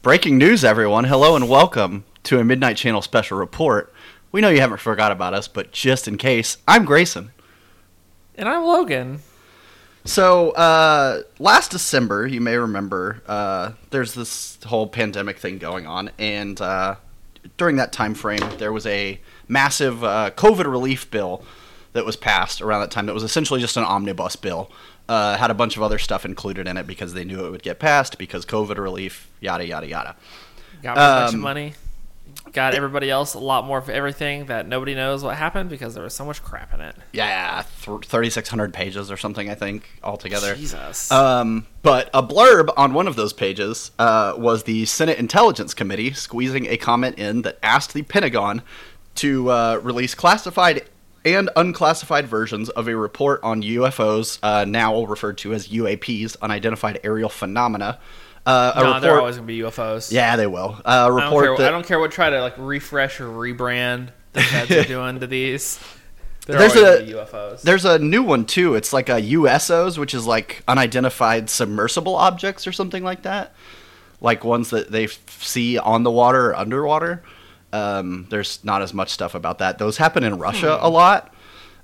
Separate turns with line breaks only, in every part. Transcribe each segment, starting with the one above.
Breaking news, everyone. Hello and welcome to a Midnight Channel special report. We know you haven't forgot about us, but just in case, I'm Grayson.
And I'm Logan.
So, uh, last December, you may remember, uh, there's this whole pandemic thing going on, and uh, during that time frame, there was a massive uh, COVID relief bill that was passed around that time that was essentially just an omnibus bill. Uh, had a bunch of other stuff included in it because they knew it would get passed because COVID relief, yada yada yada.
Got a bunch of money. Got everybody else a lot more for everything that nobody knows what happened because there was so much crap in it.
Yeah, th- 3,600 pages or something, I think, altogether.
Jesus.
Um, but a blurb on one of those pages uh, was the Senate Intelligence Committee squeezing a comment in that asked the Pentagon to uh, release classified and unclassified versions of a report on UFOs, uh, now referred to as UAPs, unidentified aerial phenomena. Uh, a
no,
report.
they're always gonna be UFOs.
yeah, they will. Uh, a
I don't,
report
care,
that
I don't care what try to like refresh or rebrand the feds are doing to these. They're
There's a-
UFOs.
There's a new one too. It's like a USOs, which is like unidentified submersible objects or something like that. Like ones that they f- see on the water or underwater. Um, there's not as much stuff about that. Those happen in Russia a lot.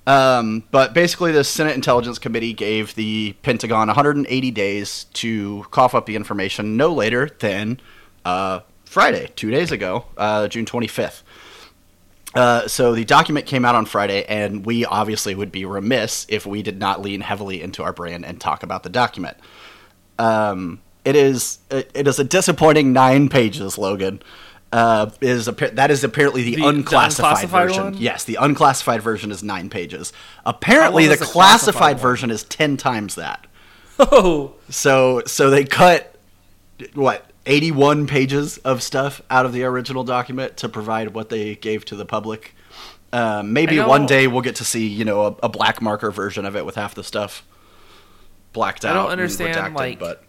Um, but basically, the Senate Intelligence Committee gave the Pentagon 180 days to cough up the information no later than uh, Friday, two days ago, uh, June 25th. Uh, so the document came out on Friday, and we obviously would be remiss if we did not lean heavily into our brand and talk about the document. Um, it is it, it is a disappointing nine pages, Logan. Uh, is appa- that is apparently the,
The- the
unclassified,
unclassified
version?
one?
Yes, the unclassified version is nine pages. Apparently, the classified,
classified
version is ten times that.
oh,
So so they cut what 81 pages of stuff out of the original document to provide what they gave to the public. Um, maybe one day we'll get to see you know a, a black marker version of it with half the stuff blacked out.
I don't
and
understand,
redacted,
like-
but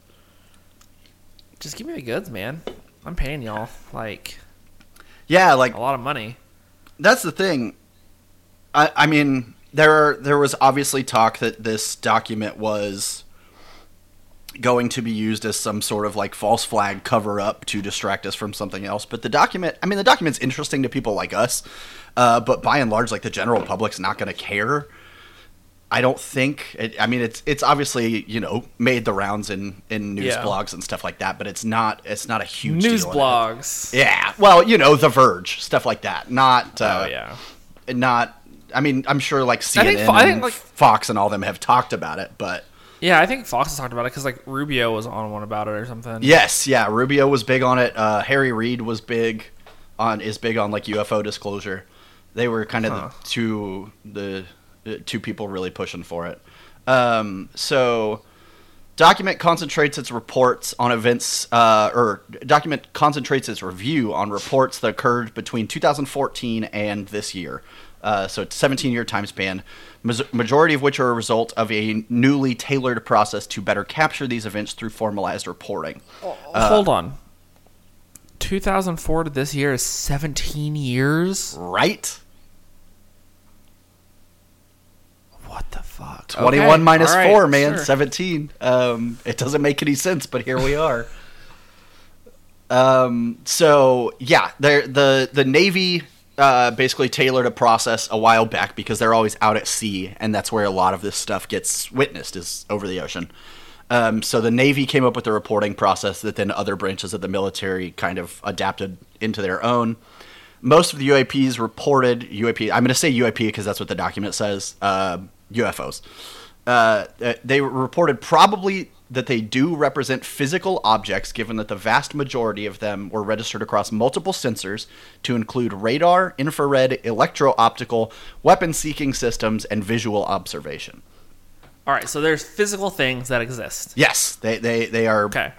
just give me the goods, man. I'm paying y'all like
yeah, like
a lot of money.
that's the thing. I, I mean, there are, there was obviously talk that this document was going to be used as some sort of like false flag cover up to distract us from something else. But the document, I mean, the document's interesting to people like us, uh, but by and large, like the general public's not going to care. I don't think. It, I mean, it's it's obviously you know made the rounds in in news
Yeah.
blogs and stuff like that, but it's not it's not a huge
News blogs.
Yeah, well, you know, The Verge, stuff like that. Not, uh,
oh yeah.
not. I mean, I'm sure like CNN
think Fo- I think, like-
Fox and all them have talked about it, but
Yeah, I think Fox has talked about it because like Rubio was on one about it or something.
yes, yeah, Rubio was big on it. Uh, Harry Reid was big on is big on like UFO disclosure. They were kind of
Huh.
the two the two people really pushing for it. Um, so. Document concentrates its reports on events, uh, or document concentrates its review on reports that occurred between 2014 and this year. Uh, so it's 17 year time span, majority of which are a result of a newly tailored process to better capture these events through formalized reporting.
Hold on. 2004 to this year is 17 years.
Right?
What the fuck?
21
Okay,
minus
all right,
4, man.
sure.
17. Um, it doesn't make any sense, but here we are. um, so, yeah, the, the Navy uh, basically tailored a process a while back because they're always out at sea, and that's where a lot of this stuff gets witnessed, is over the ocean. Um, so the Navy came up with a reporting process that then other branches of the military kind of adapted into their own. Most of the UAPs reported UAP. I'm going to say UAP because that's what the document says. Uh, UFOs. Uh, uh, they reported probably that they do represent physical objects, given that the vast majority of them were registered across multiple sensors to include radar, infrared, electro optical, weapon seeking systems, and visual observation.
All right, so there's physical things that exist.
Yes, they, they, they are
Okay.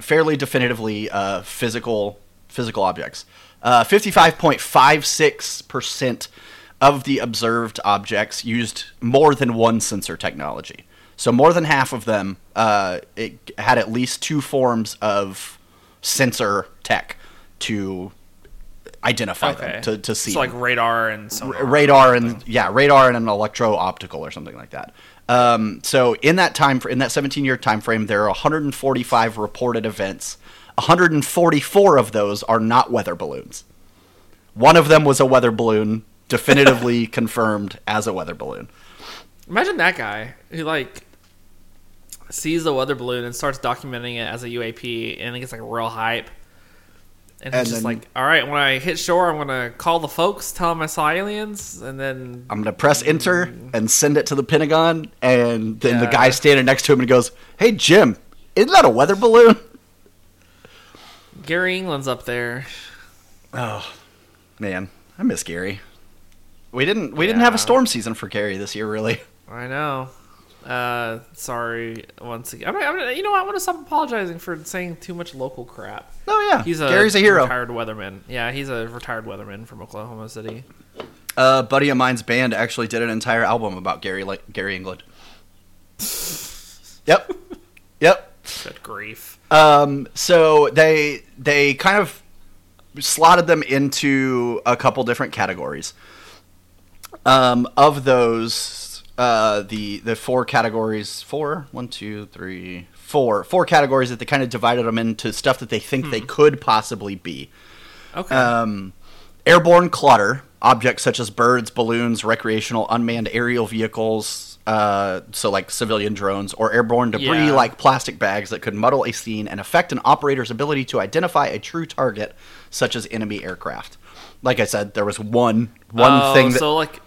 fairly definitively uh, physical physical objects. Uh, 55.56% of the observed objects used more than one sensor technology. So more than half of them uh, it had at least two forms of sensor tech to identify
Okay.
them, to, to see
So like radar and
r- radar and yeah, radar and an electro optical or something like that. Um, so in that time, in that 17 year time frame, there are 145 reported events. 144 of those are not weather balloons. One of them was a weather balloon, definitively confirmed as a weather balloon.
Imagine that guy who like sees the weather balloon and starts documenting it as a UAP, and it gets like real hype. And,
And
he's just like, "All right, when I hit shore, I'm gonna call the folks, tell them I saw aliens, and then
I'm gonna press enter and send it to the Pentagon, and then the guy standing next to him and goes, "Hey Jim, isn't that a weather balloon?"
Gary England's up there.
Oh man, I miss Gary. We didn't we didn't have a storm season for Gary this year, really.
I know. Uh, sorry once again. I'm, I'm, you know, what? I'm gonna stop apologizing for saying too much local crap.
Oh yeah,
He's a
Gary's a hero.
Retired weatherman. Yeah, he's a retired weatherman from Oklahoma City.
A buddy of mine's band actually did an entire album about Gary like Gary England. Yep, yep.
Good grief.
Um, so they they kind of slotted them into a couple different categories. Um, of those, uh, the the four categories, four, one, two, three, four, four categories that they kind of divided them into stuff that they think they could possibly be.
Okay.
Um, airborne clutter, objects such as birds, balloons, recreational unmanned aerial vehicles, uh, so like civilian drones, or airborne debris
Yeah.
like plastic bags that could muddle a scene and affect an operator's ability to identify a true target, such as enemy aircraft. Like I said, there was one one
Oh,
thing that
so like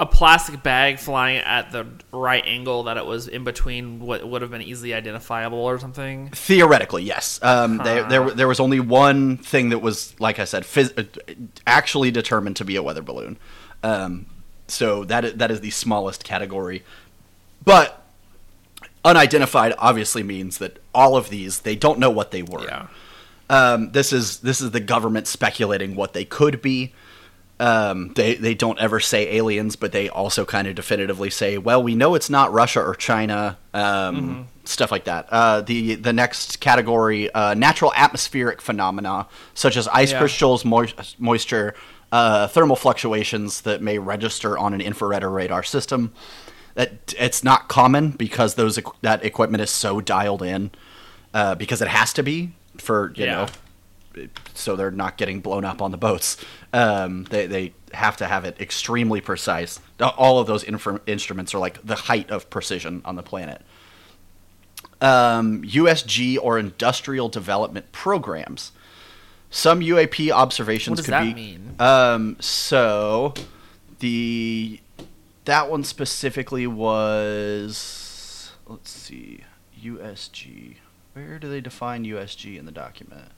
a plastic bag flying at the right angle that it was in between what would have been easily identifiable or something.
Theoretically, yes. Um, they, there, there was only one thing that was, like I said, phys- uh, actually determined to be a weather balloon. Um, so that is, that is the smallest category. But unidentified obviously means that all of these they don't know what they were.
Yeah.
Um, this is this is the government speculating what they could be. Um, they they don't ever say aliens, but they also kind of definitively say, well, we know it's not Russia or China, um, stuff like that. Uh, the the next category, uh, natural atmospheric phenomena such as ice
Yeah.
crystals, mois- moisture, uh, thermal fluctuations that may register on an infrared or radar system. That it's not common because those that equipment is so dialed in, uh, because it has to be for you
Yeah.
know so they're not getting blown up on the boats. Um, they they have to have it extremely precise. All of those instruments are like the height of precision on the planet. Um, USG or industrial development programs. Some UAP observations
What does
could
that
be.
mean?
Um, so the that one specifically was let's see USG. Where do they define USG in the document?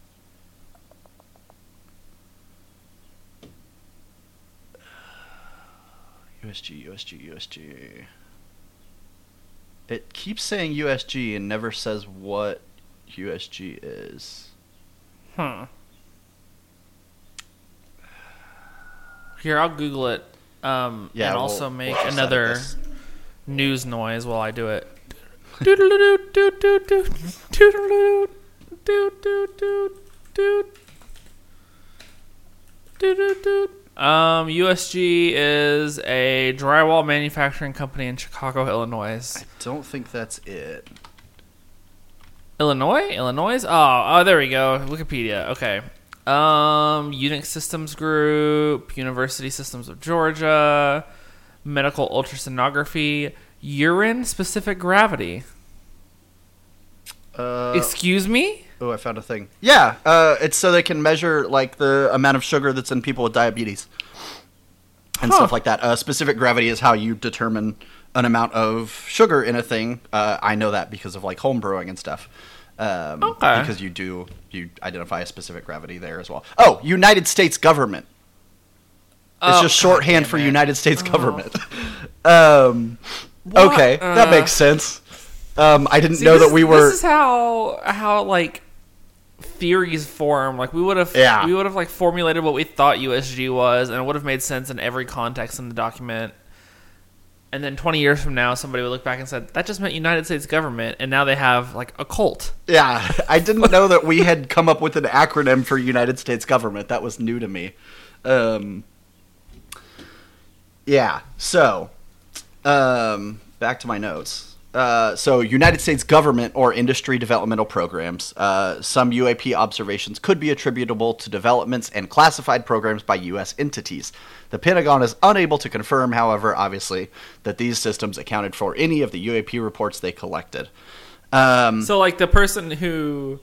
USG, USG, USG. It keeps saying USG and never says what USG is.
Huh. Here, I'll Google it. Um,
Yeah,
and
we'll-
also make
we'll
another news noise while I do it. Um, USG is a drywall manufacturing company in Chicago, Illinois.
I don't think that's it.
Illinois, Illinois. Oh, oh, there we go. Wikipedia. Okay. Um, Unix Systems Group, University Systems of Georgia, Medical Ultrasonography, Urine Specific Gravity.
Uh,
Excuse me.
Oh, I found a thing. Yeah, uh, it's so they can measure like the amount of sugar that's in people with diabetes and
Huh.
stuff like that. Uh, specific gravity is how you determine an amount of sugar in a thing. Uh, I know that because of like home brewing and stuff. Um,
Okay.
Because you do you identify a specific gravity there as well. Oh, United States government. It's
Oh,
just shorthand for. United States government. um, okay, that
Uh,
makes sense. Um, I didn't
See,
know
this
that we were.
This is how how like theories form. Like we would have
Yeah.
we would have like formulated what we thought USG was, and it would have made sense in every context in the document. And then 20 years from now, somebody would look back and said that just meant United States government, and now they have like a cult.
Yeah, I didn't know that we had come up with an acronym for United States government. That was new to me. Um, yeah, so um, back to my notes. Uh, so, United States government or industry developmental programs. Uh, some UAP observations could be attributable to developments and classified programs by U.S. entities. The Pentagon is unable to confirm, however, obviously, that these systems accounted for any of the UAP reports they collected. Um,
So, like the person who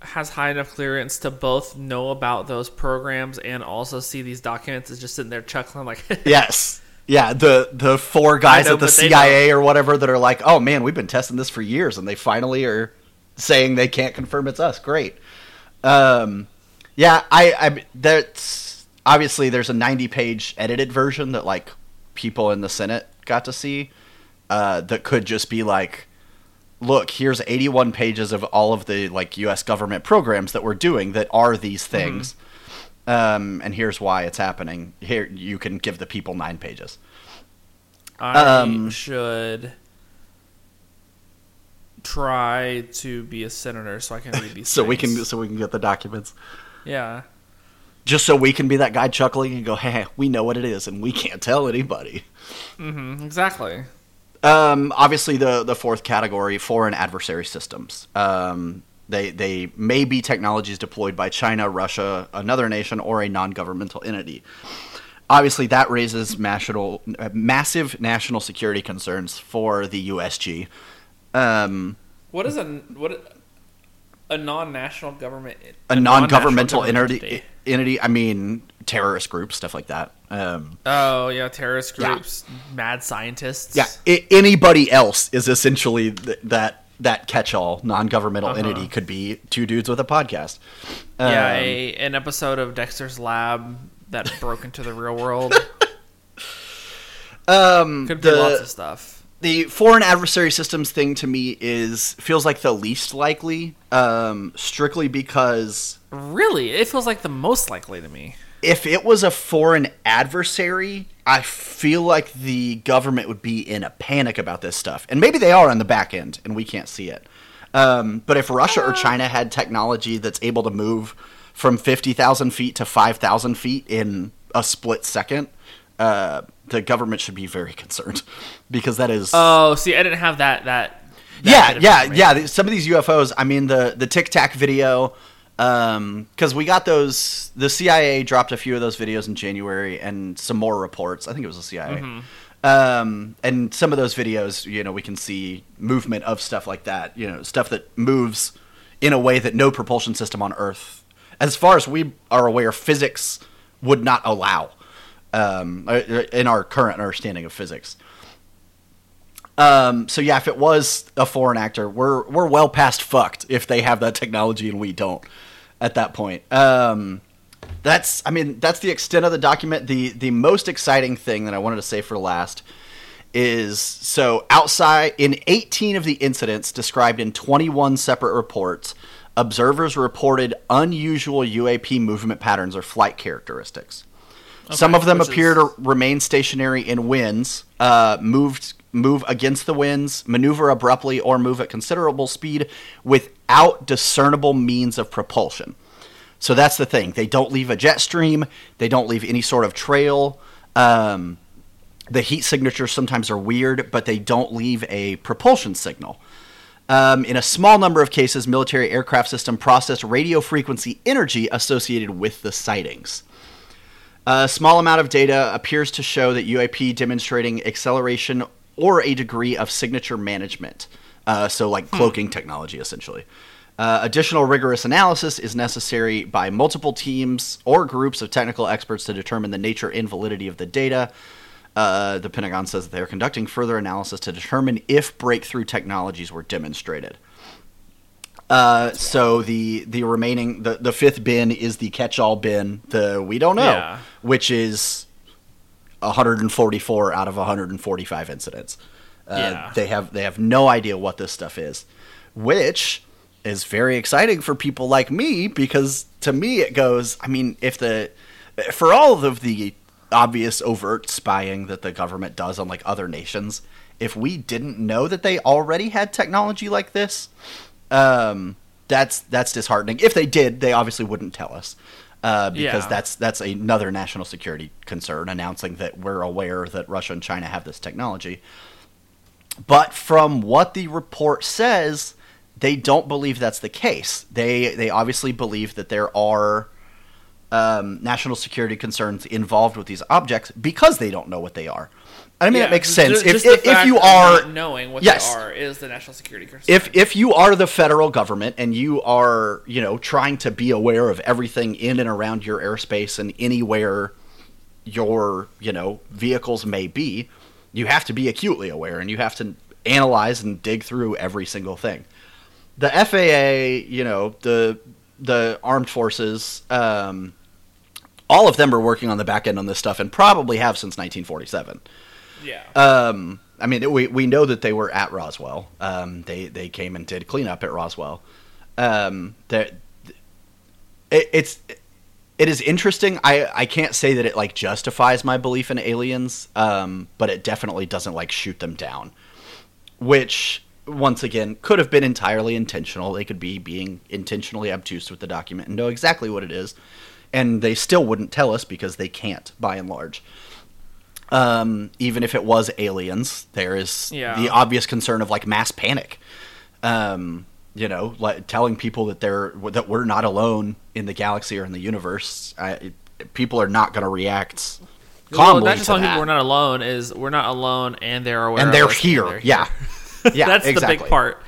has high enough clearance to both know about those programs and also see these documents is just sitting there chuckling, like,
Yes. Yeah, the the four guys
know,
at the CIA or whatever that are like, "Oh man, we've been testing this for years," and they finally are saying they can't confirm it's us. Great. Um, yeah, I, I that's obviously there's a 90 page edited version that like people in the Senate got to see. Uh, that could just be like, look, here's 81 pages of all of the like U.S. government programs that we're doing that are these things um, and here's why it's happening. Here, you can give the people nine pages.
I
Um,
should try to be a senator so I can read these.
So we can, so we can get the documents.
yeah.
Just so we can be that guy chuckling and go, "Hey, we know what it is, and we can't tell anybody."
Mm-hmm, exactly.
Um, obviously, the the fourth category, foreign adversary systems. Um, they they may be technologies deployed by China, Russia, another nation, or a non-governmental entity. Obviously, that raises national, uh, massive national security concerns for the USG. Um,
What is a what? A non-national government.
a
non-national
non-governmental
government
entity, entity. I mean, terrorist groups, stuff like that. Um,
Oh yeah, terrorist
Yeah.
groups, mad scientists.
yeah, I- anybody else is essentially th- that that catch-all non-governmental
Uh-huh.
entity could be two dudes with a podcast.
yeah.
Um,
A, an episode of Dexter's Lab that broke into the real world.
um,
Could be
the,
lots of stuff.
the foreign adversary systems thing to me is feels like the least likely, um, strictly because
Really, it feels like the most likely to me.
If it was a foreign adversary, I feel like the government would be in a panic about this stuff. And maybe they are on the back end and we can't see it. Um, but if Russia or China had technology that's able to move from 50,000 feet to 5,000 feet in a split second, uh, the government should be very concerned because that is.
Oh, see, I didn't have that. That. that
yeah, yeah, yeah. Some of these UFOs, I mean, the, the Tic Tac video, because we got those. The CIA dropped a few of those videos in January and some more reports. I think it was the CIA.
Mm-hmm.
Um, and some of those videos, you know, we can see movement of stuff like that. You know, stuff that moves in a way that no propulsion system on Earth, as far as we are aware, physics would not allow. Um, uh, in our current understanding of physics. Um, so yeah, if it was a foreign actor, we're we're well past fucked if they have that technology and we don't at that point. Um, that's I mean that's the extent of the document. The the most exciting thing that I wanted to say for last is so outside in 18 of the incidents described in 21 separate reports, observers reported unusual UAP movement patterns or flight characteristics. Some of them appear
is-
to remain stationary in winds, uh, moved move against the winds, maneuver abruptly, or move at considerable speed without discernible means of propulsion. So that's the thing. They don't leave a jet stream. They don't leave any sort of trail. Um, the heat signatures sometimes are weird, but they don't leave a propulsion signal. Um, in a small number of cases, military aircraft system processed radio frequency energy associated with the sightings. A small amount of data appears to show that UAP demonstrating acceleration or a degree of signature management. Uh, so, like cloaking technology, essentially. Uh, additional rigorous analysis is necessary by multiple teams or groups of technical experts to determine the nature and validity of the data. Uh, the Pentagon says that they are conducting further analysis to determine if breakthrough technologies were demonstrated. Uh, so the the remaining the, the fifth bin is the catch-all bin. The we don't know,
Yeah.
which is 144 out of 145 incidents. Uh,
Yeah.
They have they have no idea what this stuff is, which is very exciting for people like me because to me it goes. I mean, if the for all of the obvious overt spying that the government does on like other nations, if we didn't know that they already had technology like this, um, that's that's disheartening. If they did, they obviously wouldn't tell us. Uh, because
Yeah.
that's that's another national security concern announcing that we're aware that Russia and China have this technology. but from what the report says, they don't believe that's the case. They they obviously believe that there are um, national security concerns involved with these objects because they don't know what they are. I mean,
Yeah,
it makes sense.
just
if, if, if you are
not knowing what
Yes.
they are is the national security concern.
if if you are the federal government and you are you know trying to be aware of everything in and around your airspace and anywhere your you know vehicles may be you have to be acutely aware and you have to analyze and dig through every single thing the FAA you know the the armed forces um, all of them are working on the back end on this stuff and probably have since 1947
yeah,
um, I mean, we we know that they were at Roswell. Um, they they came and did cleanup at Roswell. Um, that it, it's it is interesting. I I can't say that it like justifies my belief in aliens, um, but it definitely doesn't like shoot them down. Which once again could have been entirely intentional. They could be being intentionally obtuse with the document and know exactly what it is, and they still wouldn't tell us because they can't, by and large um, even if it was aliens, there is
Yeah.
the obvious concern of like mass panic. Um, you know, like telling people that they're that we're not alone in the galaxy or in the universe. I, it, people are not going to react calmly.
well, not just telling people we're not alone is we're not alone and they're aware
and they're here.
they're
yeah, yeah,
that's
exactly.
the big part.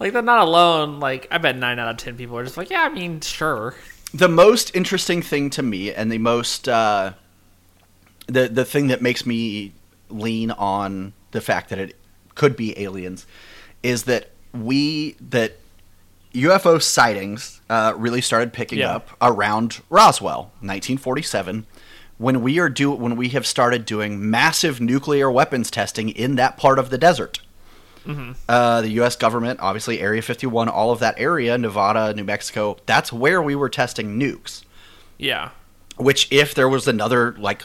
Like they're not alone. Like I bet nine out of ten people are just like, yeah, I mean, sure.
the most interesting thing to me and the most uh, the the thing that makes me lean on the fact that it could be aliens is that we that UFO sightings uh, really started picking
Yeah.
up around Roswell, 1947, when we are do when we have started doing massive nuclear weapons testing in that part of the desert. Uh, the U.S. government, obviously Area 51, all of that area, Nevada, New Mexico, that's where we were testing nukes.
Yeah,
Which, if there was another like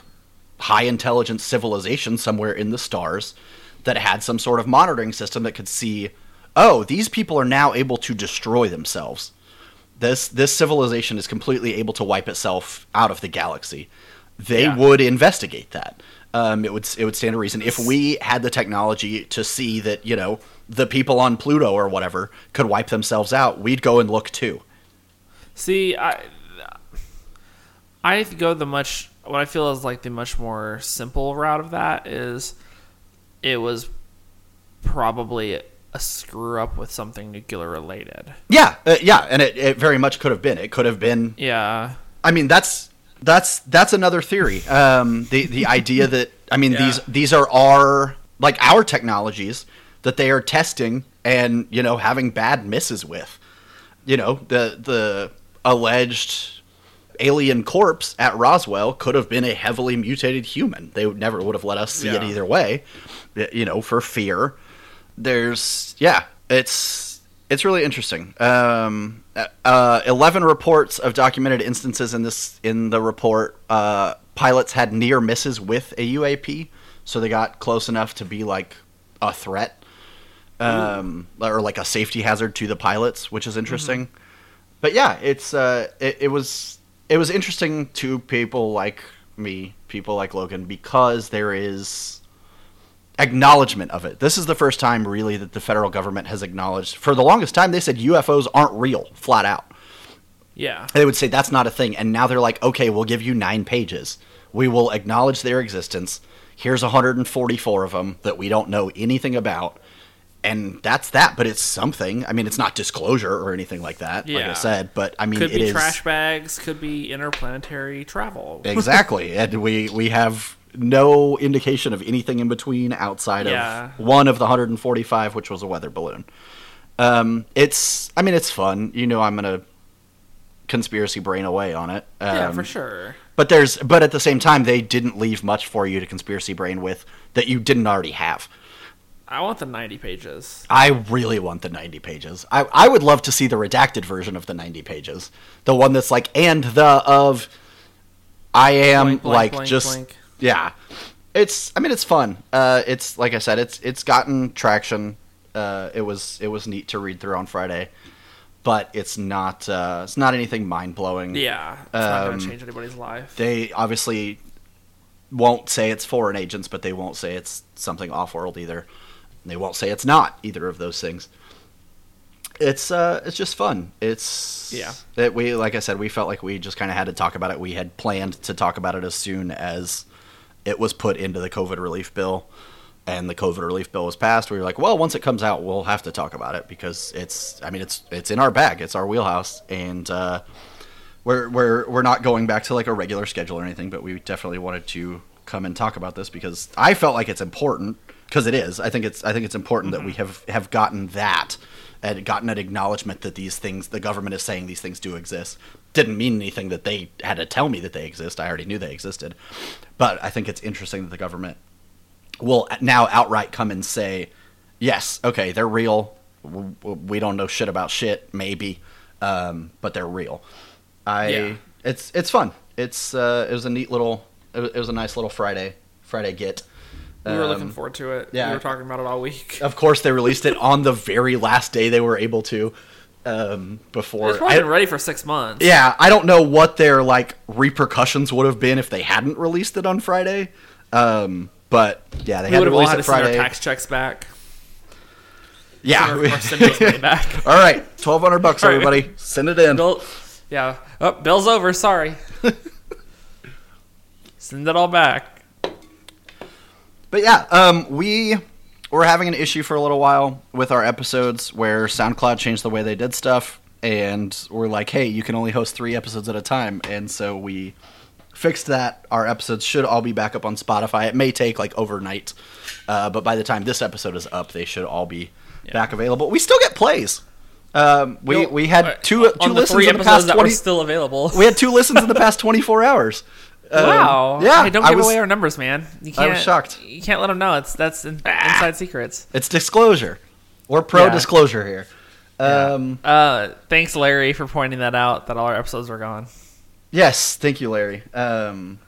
high intelligence civilization somewhere in the stars that had some sort of monitoring system that could see, oh, these people are now able to destroy themselves. This this civilization is completely able to wipe itself out of the galaxy. They
Yeah.
would investigate that. Um, it would it would stand to reason if we had the technology to see that you know the people on Pluto or whatever could wipe themselves out, we'd go and look too.
See, I I go the much what I feel is like the much more simple route of that is it was probably a screw up with something nuclear related.
Yeah, uh, yeah, and it, it very much could have been. It could have been
Yeah.
I mean, that's that's that's another theory. Um, the the idea that I mean
Yeah.
these these are our like our technologies that they are testing and you know having bad misses with. You know the the alleged alien corpse at Roswell could have been a heavily mutated human. They would never would have let us see it either way. You know, for fear. There's yeah, it's it's really interesting. Um, uh, Eleven reports of documented instances in this in the report. Uh, pilots had near misses with a UAP, so they got close enough to be like a threat, um, or like a safety hazard to the pilots, which is interesting. But yeah, it's uh, it, it was it was interesting to people like me, people like Logan, because there is acknowledgement of it. This is the first time really that the federal government has acknowledged. For the longest time, they said UFOs aren't real, flat out.
Yeah.
They would say that's not a thing, and now they're like, okay, we'll give you nine pages. We will acknowledge their existence. Here's 144 of them that we don't know anything about, and that's that. But it's something. I mean, it's not disclosure or anything like that. Like I said, but I mean,
Could
it
be
is
trash bags, could be interplanetary travel.
exactly, and we we have no indication of anything in between outside
Yeah.
of one of the 145, which was a weather balloon. Um, it's, I mean, it's fun. You know, I'm gonna conspiracy brain away on it. Um,
yeah, for sure.
But there's, but at the same time, they didn't leave much for you to conspiracy brain with that you didn't already have.
I want the 90 pages.
I really want the 90 pages. I, I would love to see the redacted version of the 90 pages. The one that's like, and the of, I am
Blank, blank,
like
blank,
just,
blank.
yeah. It's, I mean, it's fun. Uh, it's like I said, it's it's gotten traction. Uh, it was it was neat to read through on Friday, but it's not uh, it's not anything mind blowing.
Yeah. It's not going
Um,
to change anybody's life.
They obviously won't say it's foreign agents, but they won't say it's something off world either. They won't say it's not either of those things. It's uh, it's just fun. It's
Yeah.
That we, like I said, we felt like we just kind of had to talk about it. We had planned to talk about it as soon as it was put into the COVID relief bill, and the COVID relief bill was passed. We were like, well, once it comes out, we'll have to talk about it because it's. I mean, it's it's in our bag. It's our wheelhouse, and uh, we're we're we're not going back to like a regular schedule or anything. But we definitely wanted to come and talk about this because I felt like it's important because it is. I think it's I think it's important that we have have gotten that and gotten an acknowledgement that these things the government is saying these things do exist. Didn't mean anything that they had to tell me that they exist. I already knew they existed. But I think it's interesting that the government will now outright come and say, yes, okay, they're real. We don't know shit about shit, maybe, um, but they're real. I
Yeah.
it's it's fun. It's uh, it was a neat little it was a nice little Friday Friday get.
We were
Um,
looking forward to it.
yeah.
We were talking about it all week.
Of course, they released it on the very last day they were able to. Um,
It's
before
probably
I-
been ready for six months.
yeah, I don't know what their like repercussions would have been if they hadn't released it on Friday. Um, but yeah, they
We
had to release
had
it
to send our
Friday.
tax checks back.
yeah,
Send our- our money back.
all right, twelve hundred bucks,
right.
everybody, send it in.
Bill, yeah. Oh, bill's over. Sorry. Send it all back.
But yeah, um, we were having an issue for a little while with our episodes where SoundCloud changed the way they did stuff, and we're like, hey, you can only host three episodes at a time, and so we fixed that. Our episodes should all be back up on Spotify. It may take like overnight, uh, but by the time this episode is up, they should all be back available. We still get plays. Um, we we had
uh,
two two listens in the past twenty.
still available.
we had two listens in the past twenty four hours. Um,
wow.
yeah,
Hey, don't
I
give
was-
away our numbers, man. You
I
can't, I
was shocked.
You can't let them know. It's that's in, inside secrets.
It's disclosure. We're pro
Yeah.
disclosure here. Um,
Uh, thanks, Larry, for pointing that out. That all our episodes were gone.
Yes, thank you, Larry. Um,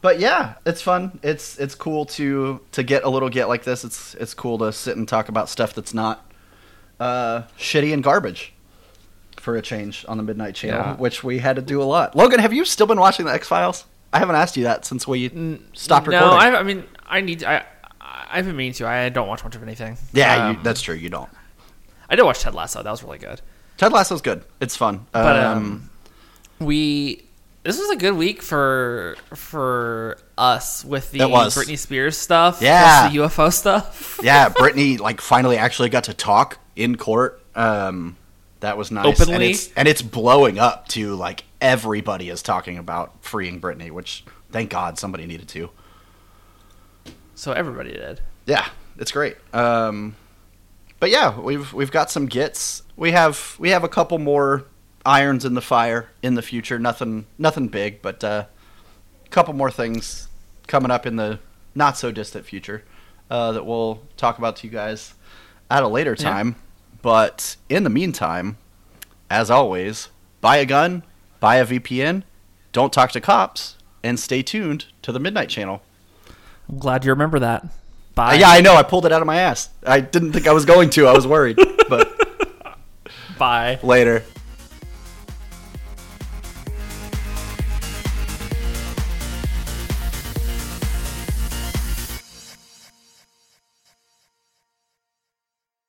but yeah, it's fun. It's it's cool to to get a little get like this. It's it's cool to sit and talk about stuff that's not uh, shitty and garbage for a change on the Midnight Channel,
Yeah.
which we had to do a lot. Logan, have you still been watching the X Files? I haven't asked you that since we stopped
no,
recording.
I, I mean, I need. I I've been meaning to. I don't watch much of anything.
yeah,
Um,
you, that's true. You don't.
I did watch Ted Lasso. That was really good.
Ted Lasso's good. It's fun.
But
um,
um, we this was a good week for for us with the. Britney Spears stuff.
Yeah.
the UFO stuff.
yeah, Britney like finally actually got to talk in court. Um, that was nice. And it's, and it's blowing up to like everybody is talking about freeing Britney, which thank God somebody needed to.
So everybody did.
Yeah, it's great. Um, but yeah, we've we've got some gets. We have we have a couple more irons in the fire in the future. Nothing nothing big, but uh, a couple more things coming up in the not so distant future uh, that we'll talk about to you guys at a later
Yeah.
But in the meantime, as always, buy a gun, buy a VPN, don't talk to cops, and stay tuned to the Midnight Channel.
I'm glad you remember that. Bye.
yeah, I know. I pulled it out of my ass. I didn't think I was going to. I was worried. But
Bye.
later.